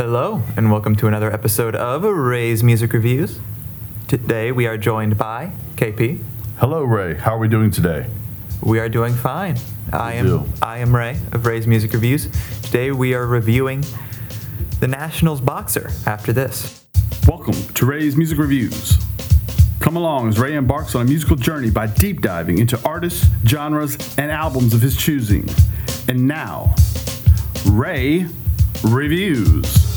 Hello, and welcome to another episode of Rae's Music Reviews. Today we are joined by KP. Hello, Rae. How are we doing today? We are doing fine. I am. I am Rae of Rae's Music Reviews. Today we are reviewing the Nationals boxer after this. Welcome to Rae's Music Reviews. Come along as Rae embarks on a musical journey by deep diving into artists, genres, and albums of his choosing. And now, Rae Reviews.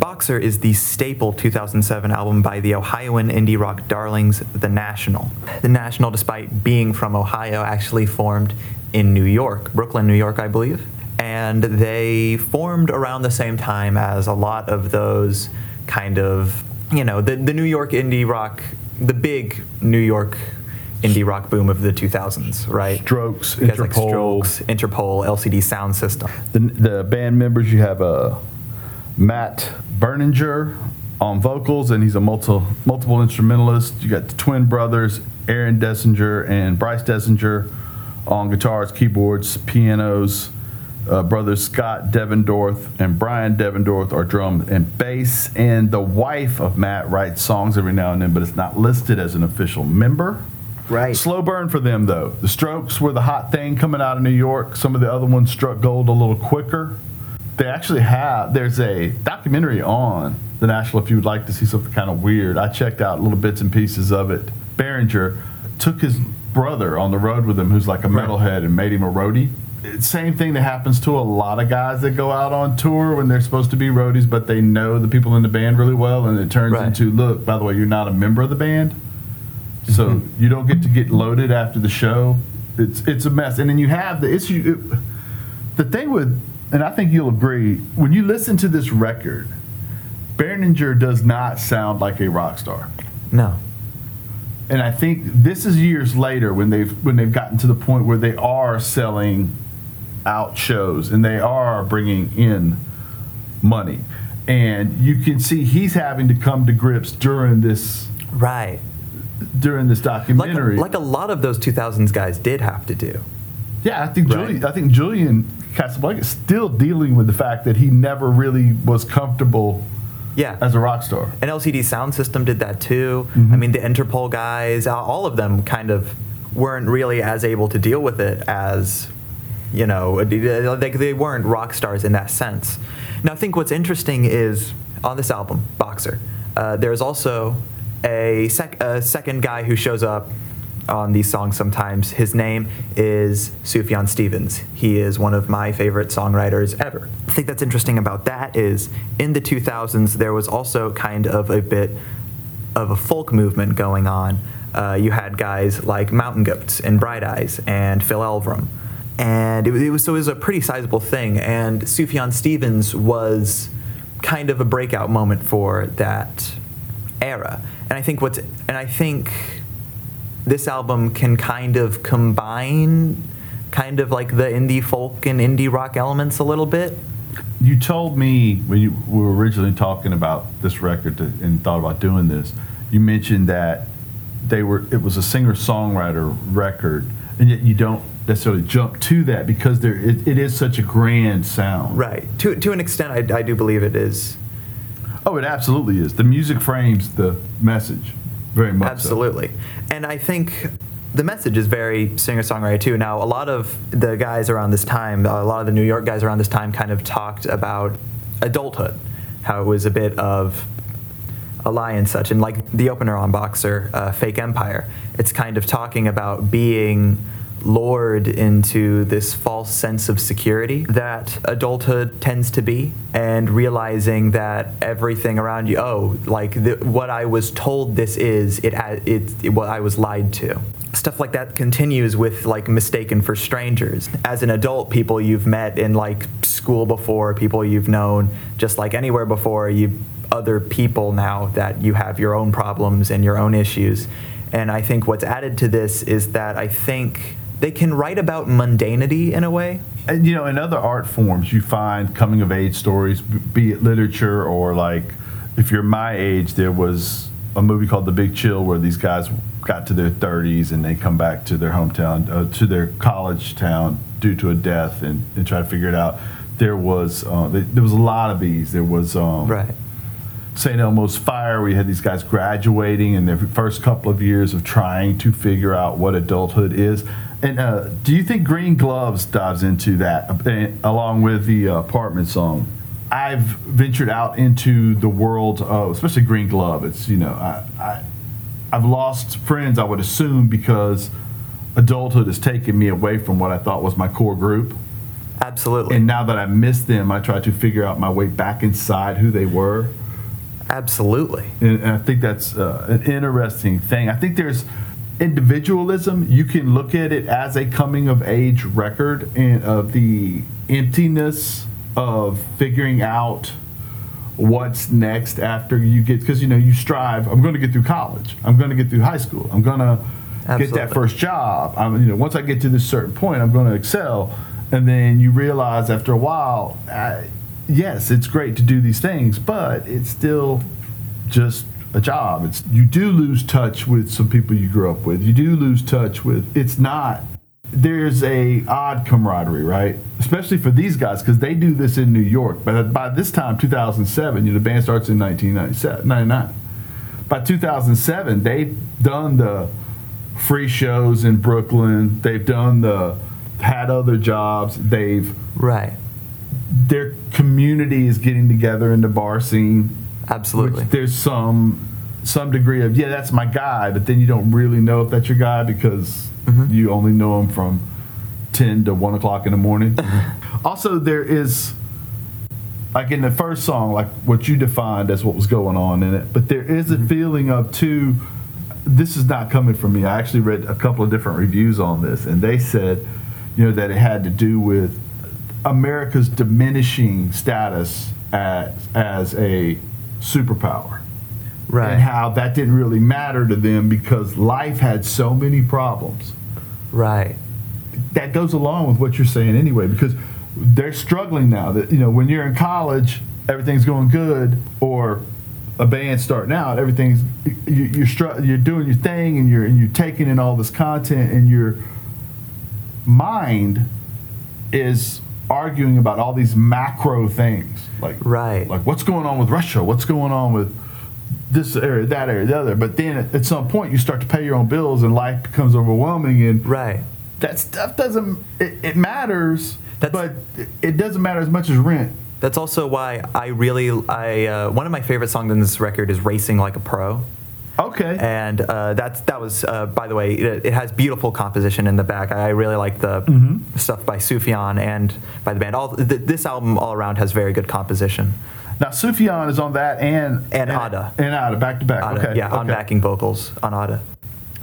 Boxer is the staple 2007 album by the Ohioan indie rock darlings, The National. The National, despite being from Ohio, actually formed in New York, Brooklyn, New York, I believe. And they formed around the same time as a lot of those kind of, you know, the, the New York indie rock, the big New York indie rock boom of the 2000s, right? Strokes, Guys like Interpol. Strokes, Interpol, LCD Sound System. The, the band members, you have uh, Matt Berninger on vocals, and he's a multi, multiple instrumentalist. You got the twin brothers, Aaron Dessner and Bryce Dessner on guitars, keyboards, pianos. Uh, brothers Scott Devendorf and Bryan Devendorf are drum and bass, and the wife of Matt writes songs every now and then, but it's not listed as an official member. Right. Slow burn for them though. The Strokes were the hot thing coming out of New York. Some of the other ones struck gold a little quicker. They actually have. There's a documentary on the National. If you would like to see something kind of weird, I checked out little bits and pieces of it. Berninger took his brother on the road with him, who's like a metalhead, and made him a roadie. It's Same thing that happens to a lot of guys that go out on tour when they're supposed to be roadies, but they know the people in the band really well, and it turns Right. into, look, by the way, you're not a member of the band. So Mm-hmm. you don't get to get loaded after the show. It's it's a mess. And then you have the issue. It, the thing with, and I think you'll agree, when you listen to this record, Berninger does not sound like a rock star. No. And I think this is years later when they've when they've gotten to the point where they are selling out shows and they are bringing in money. And you can see he's having to come to grips during this Right. during this like, documentary. like a lot of those 2000s guys did have to do. Yeah, I think Right. Julian, I think Julian Casablanca is still dealing with the fact that he never really was comfortable Yeah. as a rock star. An LCD sound system did that too. Mm-hmm. I mean, the Interpol guys, all of them kind of weren't really as able to deal with it as, you know, they, they weren't rock stars in that sense. Now, I think what's interesting is on this album, Boxer, uh, there's also a, sec- a second guy who shows up on these songs sometimes. His name is Sufjan Stevens. He is one of my favorite songwriters ever. I think that's interesting about that is in the 2000s there was also kind of a bit of a folk movement going on. Uh, you had guys like Mountain Goats and Bright Eyes and Phil Elverum. And it, it was so it was a pretty sizable thing. And Sufjan Stevens was kind of a breakout moment for that era. And I think what's and I think this album can kind of combine kind of like the indie folk and indie rock elements a little bit. You told me when you were originally talking about this record to, and thought about doing this, you mentioned that they were it was a singer songwriter record, and yet you don't necessarily jump to that because there it, it is such a grand sound. Right. To to an extent I, I do believe it is. Oh, it absolutely is. The music frames the message very much. so. Absolutely. And I think the message is very singer songwriter too. Now, a lot of the guys around this time, a lot of the New York guys around this time kind of talked about adulthood, how it was a bit of a lie and such. And like the opener on Boxer, uh, Fake Empire, it's kind of talking about being lured into this false sense of security that adulthood tends to be and realizing that everything around you oh like the, what i was told this is it, it, it what i was lied to. Stuff like that continues with like mistaken for strangers. As an adult people you've met in like school before people you've known just like anywhere before you other people now that you have your own problems and your own issues. And i think what's added to this is that i think they can write about mundanity in a way And you know, in other art forms, you find coming of age stories, be it literature or like, if you're my age, there was a movie called The Big Chill where these guys got to their 30s and they come back to their hometown, uh, to their college town due to a death and, and try to figure it out. There was uh, there, was a lot of these. There was um, Right. St. Elmo's Fire. We had these guys graduating in their first couple of years of trying to figure out what adulthood is. And uh, do you think Green Gloves dives into that uh, along with the uh, apartment song? I've ventured out into the world of, especially Green Glove. It's you know, I, I I've lost friends. I would assume because adulthood has taken me away from what I thought was my core group. Absolutely. And now that I miss them, I try to figure out my way back inside who they were. Absolutely. And and I think that's uh, an interesting thing. I think there's individualism. You can look at it as a coming of age record and of the emptiness of figuring out what's next after you get because you know you strive. I'm going to get through college. I'm going to get through high school. I'm going to get that first job. I'm you know once I get to this certain point, I'm going to excel. And then you realize after a while, uh, yes, it's great to do these things, but it's still just a job. It's you do lose touch with some people you grew up with. You do lose touch with. It's not. There's a odd camaraderie, right? Especially for these guys because they do this in New York. But by this time, 2007, you know, the band starts in 1997, 99. By 2007, they've done the free shows in Brooklyn. They've done the had other jobs. They've Right. their community is getting together in the bar scene. Absolutely. There's some some degree of yeah, that's my guy, but then you don't really know if that's your guy because Mm-hmm. you only know him from ten to one o'clock in the morning. also, there is like in the first song, like what you defined as what was going on in it, but there is a Mm-hmm. feeling of too. This is not coming from me. I actually read a couple of different reviews on this, and they said, you know, that it had to do with America's diminishing status as as a superpower right. and how that didn't really matter to them because life had so many problems. right. That goes along with what you're saying anyway because they're struggling now. That you know, when you're in college, everything's going good, or a band starting out, everything's you, you're str- you're doing your thing and you're and you're taking in all this content and your mind is arguing about all these macro things like Right. like what's going on with Russia, what's going on with this area, that area, the other. But then at, at some point you start to pay your own bills and life becomes overwhelming and Right. that stuff doesn't it, it matters, That's- but it- doesn't matter as much as rent. That's also why I really I uh, one of my favorite songs on this record is "Racing Like a Pro," Okay. and uh, that's that was uh, by the way it, it has beautiful composition in the back. I really like the Mm-hmm. stuff by Sufjan and by the band. All th- this album all around has very good composition. now Sufjan is on that and And Ada. and Ada back to back. Ada, Okay. yeah, on backing vocals on Ada.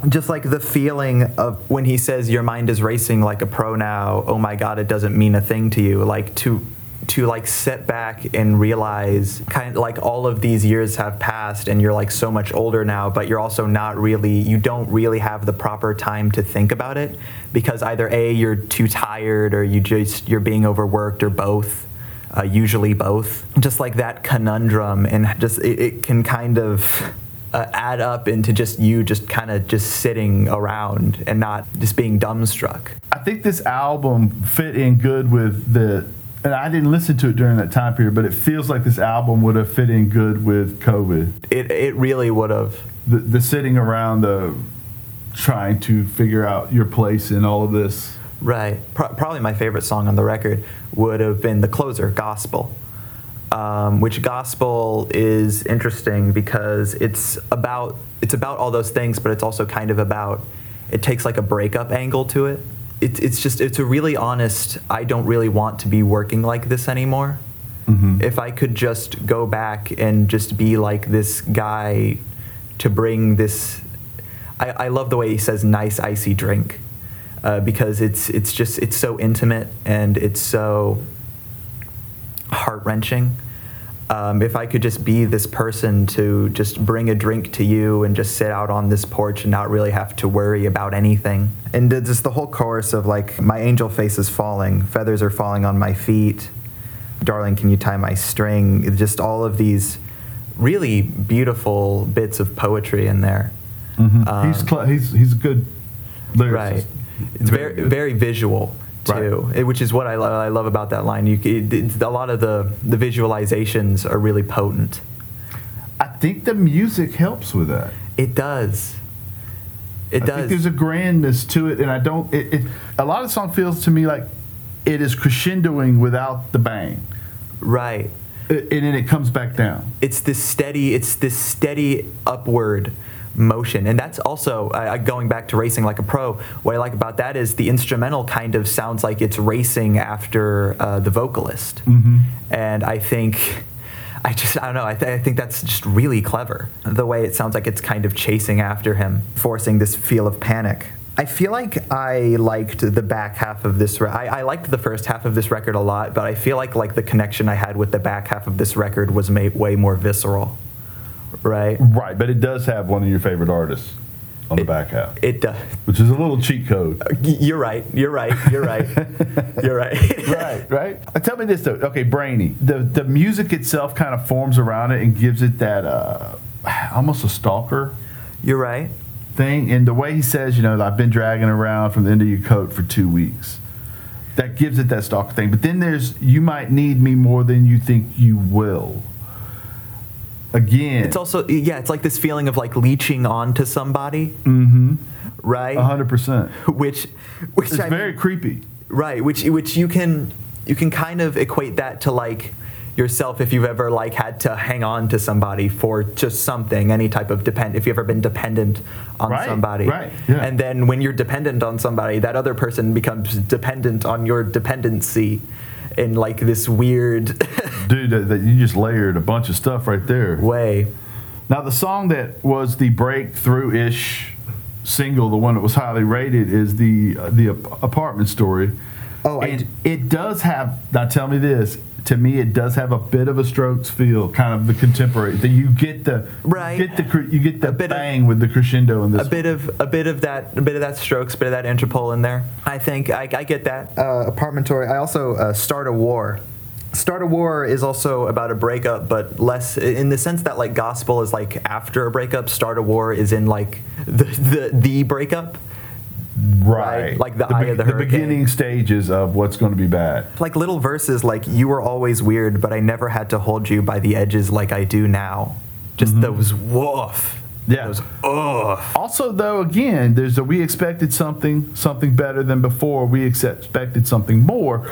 Just like the feeling of when he says your mind is racing like a pro now. Oh my God, it doesn't mean a thing to you. Like to to like sit back and realize kind of like all of these years have passed and you're like so much older now but you're also not really you don't really have the proper time to think about it because either a you're too tired or you just you're being overworked or both uh, usually both. Just like that conundrum, and just it, it can kind of uh, add up into just you just kind of just sitting around and not just being dumbstruck. I think this album fit in good with the, and I didn't listen to it during that time period, but it feels like this album would have fit in good with COVID. It it really would have. The, the sitting around, the trying to figure out your place in all of this. Right. Pro- probably my favorite song on the record would have been the closer, Gospel. Um, which gospel is interesting because it's about it's about all those things, but it's also kind of about it takes like a breakup angle to it. It's it's just it's a really honest. I don't really want to be working like this anymore. Mhm. If I could just go back and just be like this guy to bring this I, I love the way he says nice icy drink uh, because it's it's just it's so intimate and it's so heart wrenching. Um, if I could just be this person to just bring a drink to you and just sit out on this porch and not really have to worry about anything. And just the whole chorus of like, my angel face is falling, feathers are falling on my feet, darling, can you tie my string? Just all of these really beautiful bits of poetry in there. he's, Um, cl- he's he's a good lyricist. Right. It's very good. very visual too, eh, which is what I, lo- I love about that line. You, it, a lot of the the visualizations are really potent. I think the music helps with that. It does. It I does. think there's a grandness to it, and I don't. It, it, a lot of song feels to me like it is crescendoing without the bang, right. I- and then it comes back down. it's this steady it's this steady upward motion. And that's also I I- going back to racing like a pro what i like about that is the instrumental kind of sounds like it's racing after uh, the vocalist. Mm-hmm. And i think i just i don't know I, th- I think that's just really clever the way it sounds like it's kind of chasing after him forcing this feel of panic. I feel like I liked the back half of this. Re- I, I liked the first half of this record a lot, but I feel like like the connection I had with the back half of this record was made way more visceral, right? Right, but it does have one of your favorite artists on the back half, It does. which is a little cheat code. You're right. You're right. You're right. You're right. right, right. Uh, Tell me this though. Okay, Brainy. The the music itself kind of forms around it and gives it that uh, almost a stalker You're right. thing. And the way he says, you know, I've been dragging around from the end of your coat for two weeks. That gives it that stalker thing. But then there's you might need me more than you think you will. Again, It's also yeah. It's like this feeling of like leeching onto somebody, mm-hmm, right? hundred percent. Which, which It's I very mean- creepy. right. Which which you can you can kind of equate that to like yourself if you've ever like had to hang on to somebody for just something any type of depend if you've ever been dependent on Right, somebody right, yeah. and then when you're dependent on somebody that other person becomes dependent on your dependency in like this weird Dude, that, that you just layered a bunch of stuff right there. way Now, the song that was the breakthrough-ish single, the one that was highly rated, is the uh, the ap- apartment story. Oh, and d- it does have. Now, tell me this. To me, it does have a bit of a Strokes feel, kind of the contemporary. That you get the Right. Get the cre- you get the A bit of- bang with the crescendo in this. a bit of a bit of that a bit of that strokes bit of that interpol in there i think i, I get that uh, apartment tour i also uh, start a war start a war is also about a breakup but less in the sense that like gospel is like after a breakup start a war is in like the the, the breakup right. like the eye of the hurricane. beginning stages of what's going to be bad. like little verses like you were always weird but i never had to hold you by the edges like i do now just mm-hmm. those woof Yeah. those ugh Also, though, again, there's a we expected something, something better than before. We expected something more.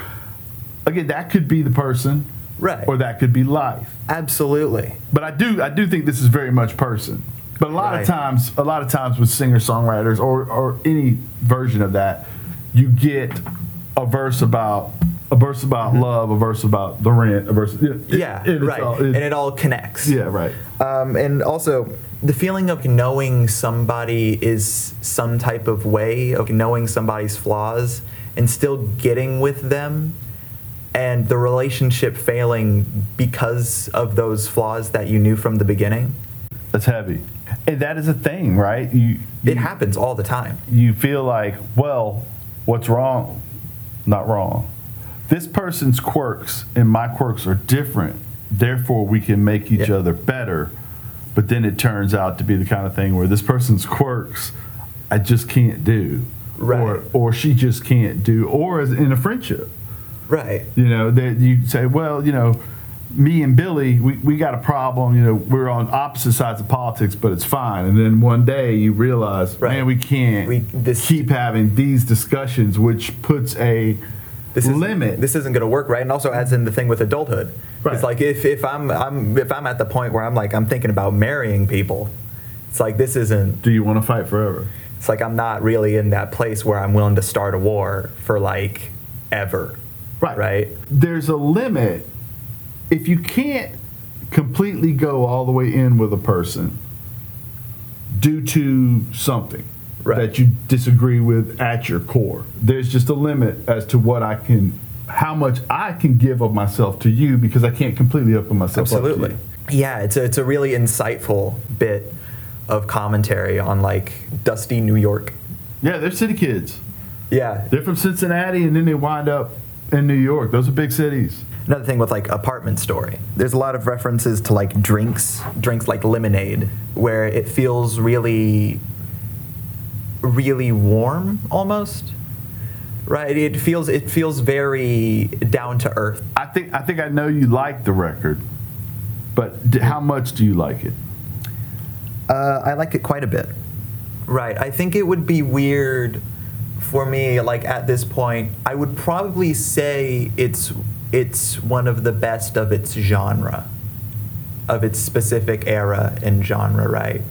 Again, that could be the person, right or that could be life. absolutely But I do, I do think this is very much person. But a lot Right. of times, a lot of times with singer songwriters or or any version of that, you get a verse about a verse about love, a verse about the rent, a verse. it- Mm-hmm. yeah it- right all- it- and it all connects yeah, right. Um, and also, the feeling of knowing somebody is some type of way of knowing somebody's flaws and still getting with them, and the relationship failing because of those flaws that you knew from the beginning. That's heavy, and that is a thing, right? You, It happens all the time. you feel like, well, what's wrong? Not wrong. This person's quirks and my quirks are different. Therefore, we can make each Yeah. other better. But then it turns out to be the kind of thing where this person's quirks, I just can't do. Right. Or, or she just can't do. Or in a friendship, Right. you know, that you say, well, you know, me and Billy, we, we got a problem. You know, we're on opposite sides of politics, but it's fine. And then one day you realize, Right. man, we can't We- this- keep having these discussions, which puts a This is limit. This isn't going to work, right? And also adds in the thing with adulthood. Right. It's like if, if I'm I'm if I'm at the point where I'm like I'm thinking about marrying people, it's like this isn't Do you want to fight forever? It's like I'm not really in that place where I'm willing to start a war for like ever. Right. Right. There's a limit. If you can't completely go all the way in with a person due to something Right. that you disagree with at your core, there's just a limit as to what I can, how much I can give of myself to you because I can't completely open myself up to Absolutely. you. Yeah, it's a, it's a really insightful bit of commentary on like dusty New York. Yeah, they're city kids. Yeah. They're from Cincinnati and then they wind up in New York. Those are big cities. Another thing with like apartment story. There's a lot of references to like drinks, drinks like lemonade, where it feels really really warm almost. Right. It feels it feels very down to earth. I think I think I know you like the record, but d- how much do you like it? Uh, I like it quite a bit. Right. I think it would be weird for me, like at this point, I would probably say it's it's one of the best of its genre, of its specific era and genre. Right.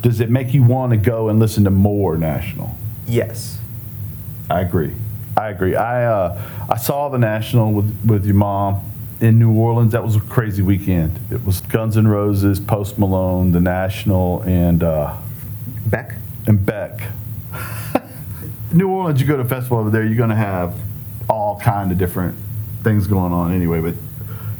Does it make you want to go and listen to more National? Yes. I agree. I agree. I uh, I saw the National with with your mom in New Orleans. That was a crazy weekend. It was Guns N' Roses, Post Malone, the National, and uh, Beck. and Beck. New Orleans, you go to a festival over there, you're going to have all kind of different things going on anyway. But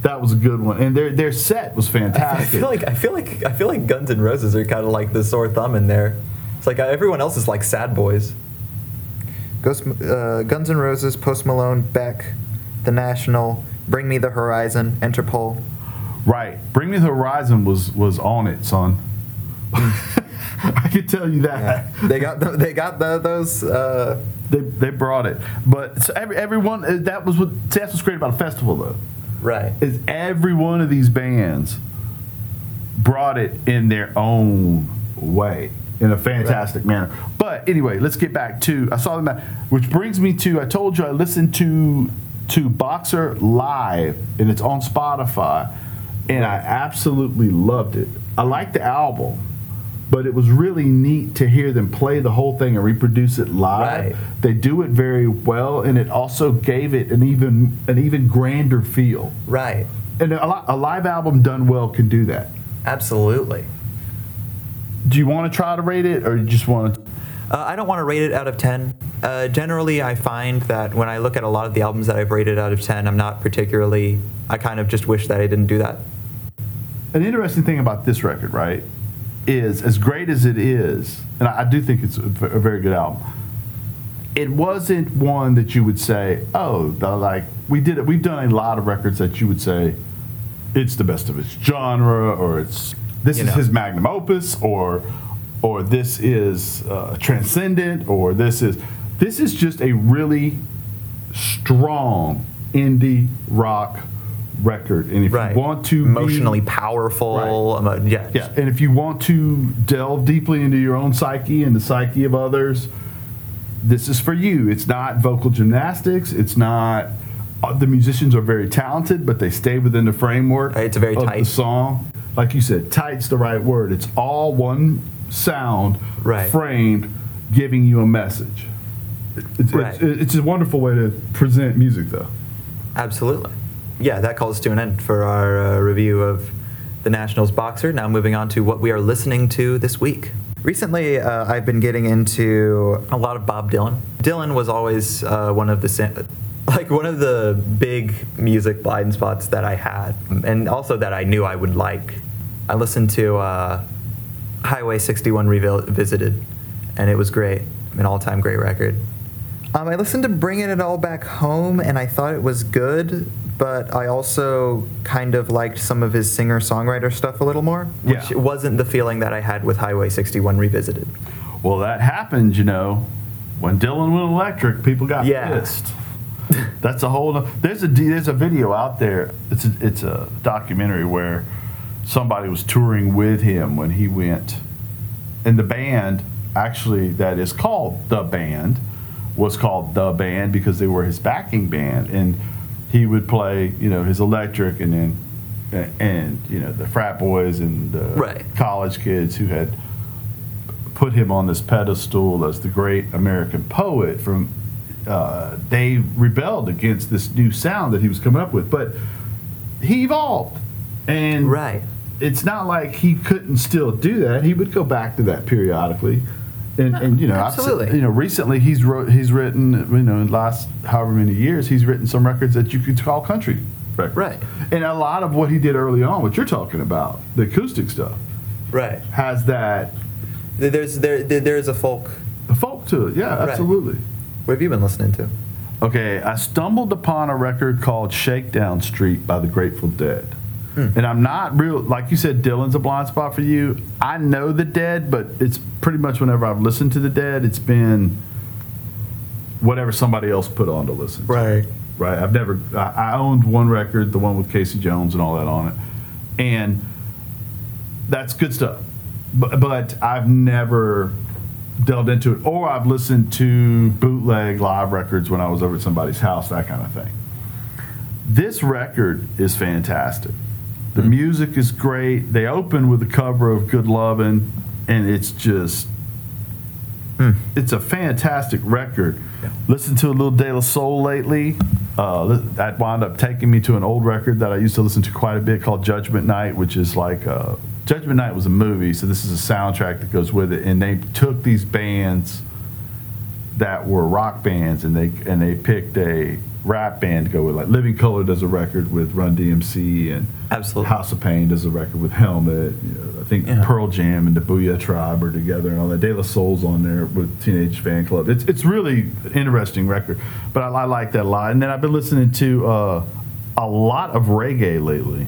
that was a good one, and their their set was I fantastic. feel like I feel like I feel like Guns N' Roses are kind of like the sore thumb in there. It's like uh, everyone else is like sad boys. Ghost, uh, Guns N' Roses, Post Malone, Beck, The National, Bring Me the Horizon, Interpol. right, Bring Me the Horizon was was on it, son. I can tell you that. they got the, they got the, those. Uh, They, they brought it, but so every everyone uh, that was what see, that's what's great about a festival though right. is every one of these bands brought it in their own way in a fantastic manner. But anyway, let's get back to I saw them, at- which brings me to I told you I listened to to Boxer live and it's on Spotify, and I absolutely loved it. I like the album. But it was really neat to hear them play the whole thing and reproduce it live. Right. They do it very well, and it also gave it an even an even grander feel. Right. And a, a live album done well can do that. Absolutely. Do you want to try to rate it, or you just want to? Uh, I don't want to rate it out of 10. Uh, generally, I find that when I look at a lot of the albums that I've rated out of 10, I'm not particularly, I kind of just wish that I didn't do that. An interesting thing about this record, right, is as great as it is, and I, I do think it's a very good album. It wasn't one that you would say, "Oh, the, like we did it." We've done a lot of records that you would say, "It's the best of its genre," or "It's this You is know. his magnum opus," or or this is uh, transcendent, or this is this is just a really strong indie rock record. And if Right. you want to be- emotionally powerful. emo- yeah. yeah, and if you want to delve deeply into your own psyche and the psyche of others, this is for you. It's not vocal gymnastics. It's not. uh, The musicians are very talented, but they stay within the framework. It's a very of tight. the song. Like you said, tight's the right word. It's all one sound Right. framed, giving you a message. It's, Right. it's, it's a wonderful way to present music, though. Absolutely. Yeah, that calls to an end for our uh, review of the Nationals boxer. Now moving on to what we are listening to this week. Recently, uh, I've been getting into a lot of Bob Dylan. Dylan was always uh, one of the like one of the big music blind spots that I had, and also that I knew I would like. I listened to uh, Highway 61 Revisited, and it was great, an all-time great record. Um, I listened to Bringing It All Back Home, and I thought it was good, but I also kind of liked some of his singer-songwriter stuff a little more, which Yeah. wasn't the feeling that I had with Highway 61 Revisited. Well, that happened, you know, when Dylan went electric. People got Yeah. pissed. That's a whole. There's a there's a video out there. It's a, it's a documentary where somebody was touring with him when he went, and the band actually that is called the band was called the band because they were his backing band, and he would play you know his electric and then and, you know the frat boys and the Right. college kids who had put him on this pedestal as the great American poet from uh, they rebelled against this new sound that he was coming up with but he evolved and Right. it's not like he couldn't still do that he would go back to that periodically and, and you know I've Absolutely. you know recently he's wrote he's written you know in the last however many years he's written some records that you could call country records. Right. and a lot of what he did early on what you're talking about the acoustic stuff Right. has that There's there there- there's a folk. A folk to it. Yeah, Right. absolutely. What have you been listening to? Okay, I stumbled upon a record called Shakedown Street by the Grateful Dead. Hmm. And I'm not real, like you said, Dylan's a blind spot for you. I know the Dead, but it's pretty much whenever I've listened to the Dead, it's been whatever somebody else put on to listen. to. Right. Right. I've never. I, I owned one record, the one with Casey Jones and all that on it, and that's good stuff. But, but I've never delved into it, or I've listened to bootleg live records when I was over at somebody's house, that kind of thing. This record is fantastic. The music is great. They open with a cover of "Good Lovin'," and it's just it's a fantastic record. Listened to a little De La Soul lately. Uh, that wound up taking me to an old record that I used to listen to quite a bit called Judgment Night, which is like uh, Judgment Night was a movie, so this is a soundtrack that goes with it. And they took these bands that were rock bands, and they and they picked a rap band to go with. Like Living Color does a record with Run DMC, and Absolutely. House of Pain does a record with Helmet. You know, I think Yeah. Pearl Jam and the Booyah Tribe are together, and all that. De La Soul's on there with Teenage Fan Club. It's it's really an interesting record, but I, I like that a lot. And then I've been listening to uh, a lot of reggae lately.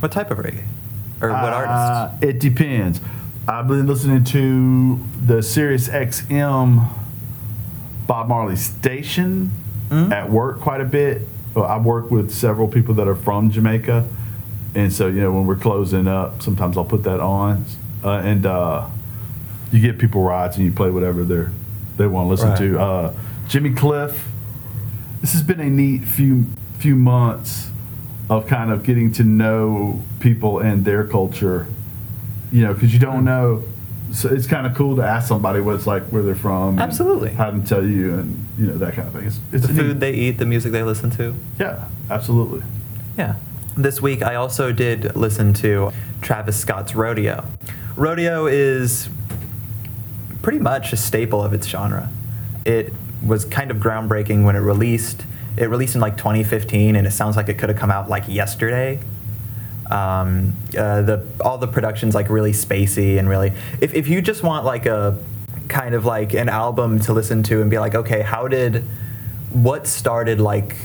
What type of reggae? Or what Uh, artist? It depends. I've been listening to the Sirius XM Bob Marley station Mm-hmm. at work quite a bit. Well, I work with several people that are from Jamaica, and so you know when we're closing up, sometimes I'll put that on, uh, and uh, you get people rides and you play whatever they they want to listen Right. to. Uh, Jimmy Cliff. This has been a neat few few months of kind of getting to know people and their culture, you know, because you don't know. So it's kind of cool to ask somebody what it's like, where they're from, Absolutely. have them tell you, and you know that kind of thing. It's, it's the neat- food they eat, the music they listen to. yeah, absolutely. Yeah. This week I also did listen to Travis Scott's Rodeo. Rodeo is pretty much a staple of its genre. It was kind of groundbreaking when it released. It released in like 2015, and it sounds like it could have come out like yesterday. Um, uh, the all the productions like really spacey and really. If if you just want like a kind of like an album to listen to and be like, okay, how did what started like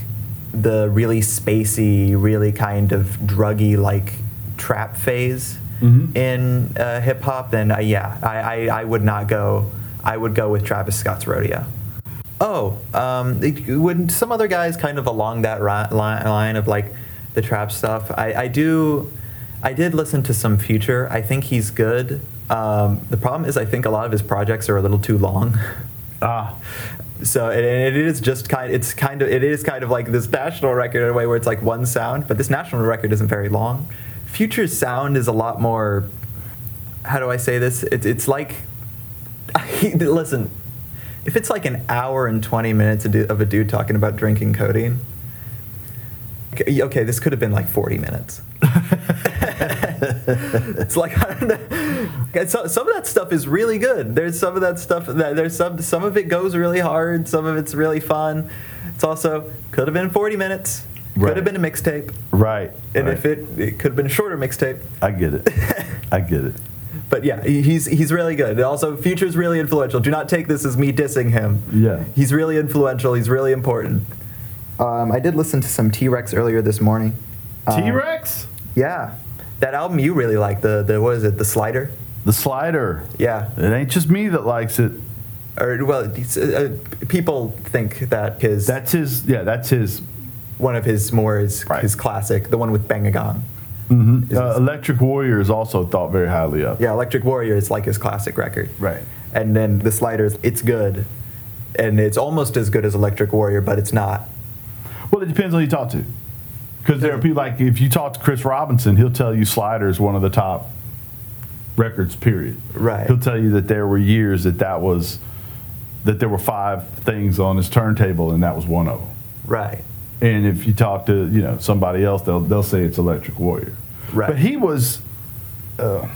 the really spacey, really kind of druggy like trap phase Mhm. in uh, hip hop, then uh, yeah, I, I, I would not go. I would go with Travis Scott's Rodeo. Oh, um, would some other guys kind of along that ri- line of like the trap stuff? I, I do. I did listen to some Future. I think he's good. Um, the problem is, I think a lot of his projects are a little too long. Ah, So it, it is just kind. It's kind of. It is kind of like this national record in a way where it's like one sound, but this national record isn't very long. Future's sound is a lot more. How do I say this? It, it's like. listen, if it's like an hour and twenty minutes of of a dude talking about drinking codeine. Okay, okay, this could have been like forty minutes. it's like I don't know. So, some of that stuff is really good. There's some of that stuff that there's some some of it goes really hard. Some of it's really fun. It's also could have been 40 minutes. Could have been a mixtape. right. And right. if it it could have been a shorter mixtape. I get it. I get it. But yeah, he's he's really good. And also, Future's really influential. Do not take this as me dissing him. Yeah. He's really influential. He's really important. Um, I did listen to some T Rex earlier this morning. Um, T Rex, Yeah, that album you really like. The the what is it? The Slider. the slider. Yeah. It ain't just me that likes it. Or well, uh, people think that his That's his. Yeah, that's his. one of his more is Right. his classic, the one with Bang a Gong. mhm. Is Uh, his- Electric Warrior is also thought very highly of. Yeah, Electric Warrior is like his classic record. Right. And then the Sliders, it's good, and it's almost as good as Electric Warrior, but it's not. Well, it depends on who you talk to. Because there are people like if you talk to Chris Robinson, he'll tell you Slider is one of the top records. Period. Right. He'll tell you that there were years that that was that there were five things on his turntable and that was one of them. Right. And if you talk to you know somebody else, they'll they'll say it's Electric Warrior. Right. But he was uh,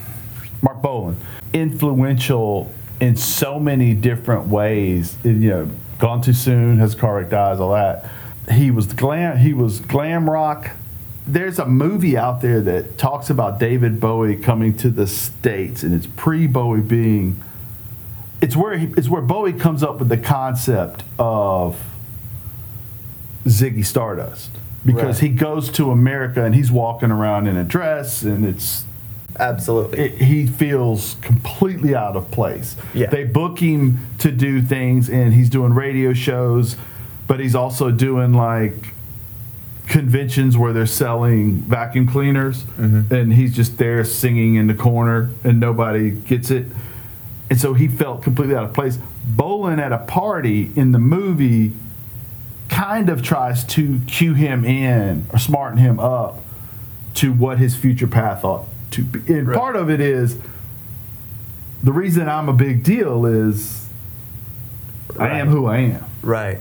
Marc Bolan influential in so many different ways. You know, Gone Too Soon, Has Car Wrecked Eyes, all that. He was glam. He was glam rock. There's a movie out there that talks about David Bowie coming to the states, and it's pre Bowie being. It's where he, it's where Bowie comes up with the concept of Ziggy Stardust because Right. he goes to America and he's walking around in a dress and it's Absolutely. it, he feels completely out of place. Yeah. They book him to do things, and he's doing radio shows, but he's also doing like conventions where they're selling vacuum cleaners, mm-hmm. and he's just there singing in the corner, and nobody gets it. And so he felt completely out of place. Bolan at a party in the movie kind of tries to cue him in or smarten him up to what his future path ought to be. And Right. part of it is the reason I'm a big deal is I am who I am. right.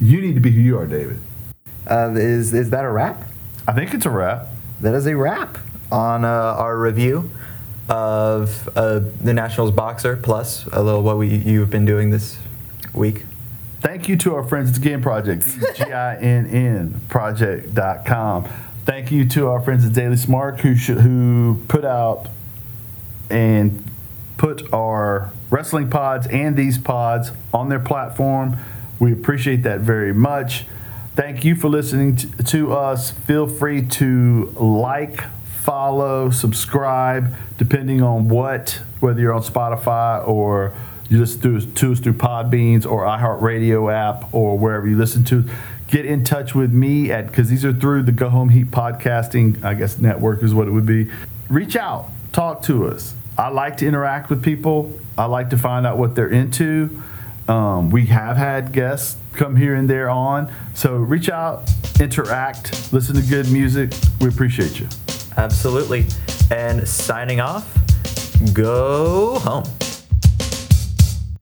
You need to be who you are, David. Uh, is is that a wrap? I think it's a wrap. That is a wrap on uh, our review of uh, the Nationals boxer plus a little what we you've been doing this week. Thank you to our friends at the Ginn Project, G-I-N-N project.com. Thank you to our friends at Daily Smart who, sh- who put out and put our wrestling pods and these pods on their platform. We appreciate that very much. Thank you for listening to, to us. Feel free to like, follow, subscribe, depending on what, whether you're on Spotify or you listen to, us- to us through Podbeans or iHeartRadio app or wherever you listen to. Get in touch with me at because these are through the Go Home Heat podcasting, I guess network is what it would be. Reach out, talk to us. I like to interact with people. I like to find out what they're into. Um, we have had guests come here and there on. So reach out, interact, listen to good music. We appreciate you. Absolutely. And signing off, go home.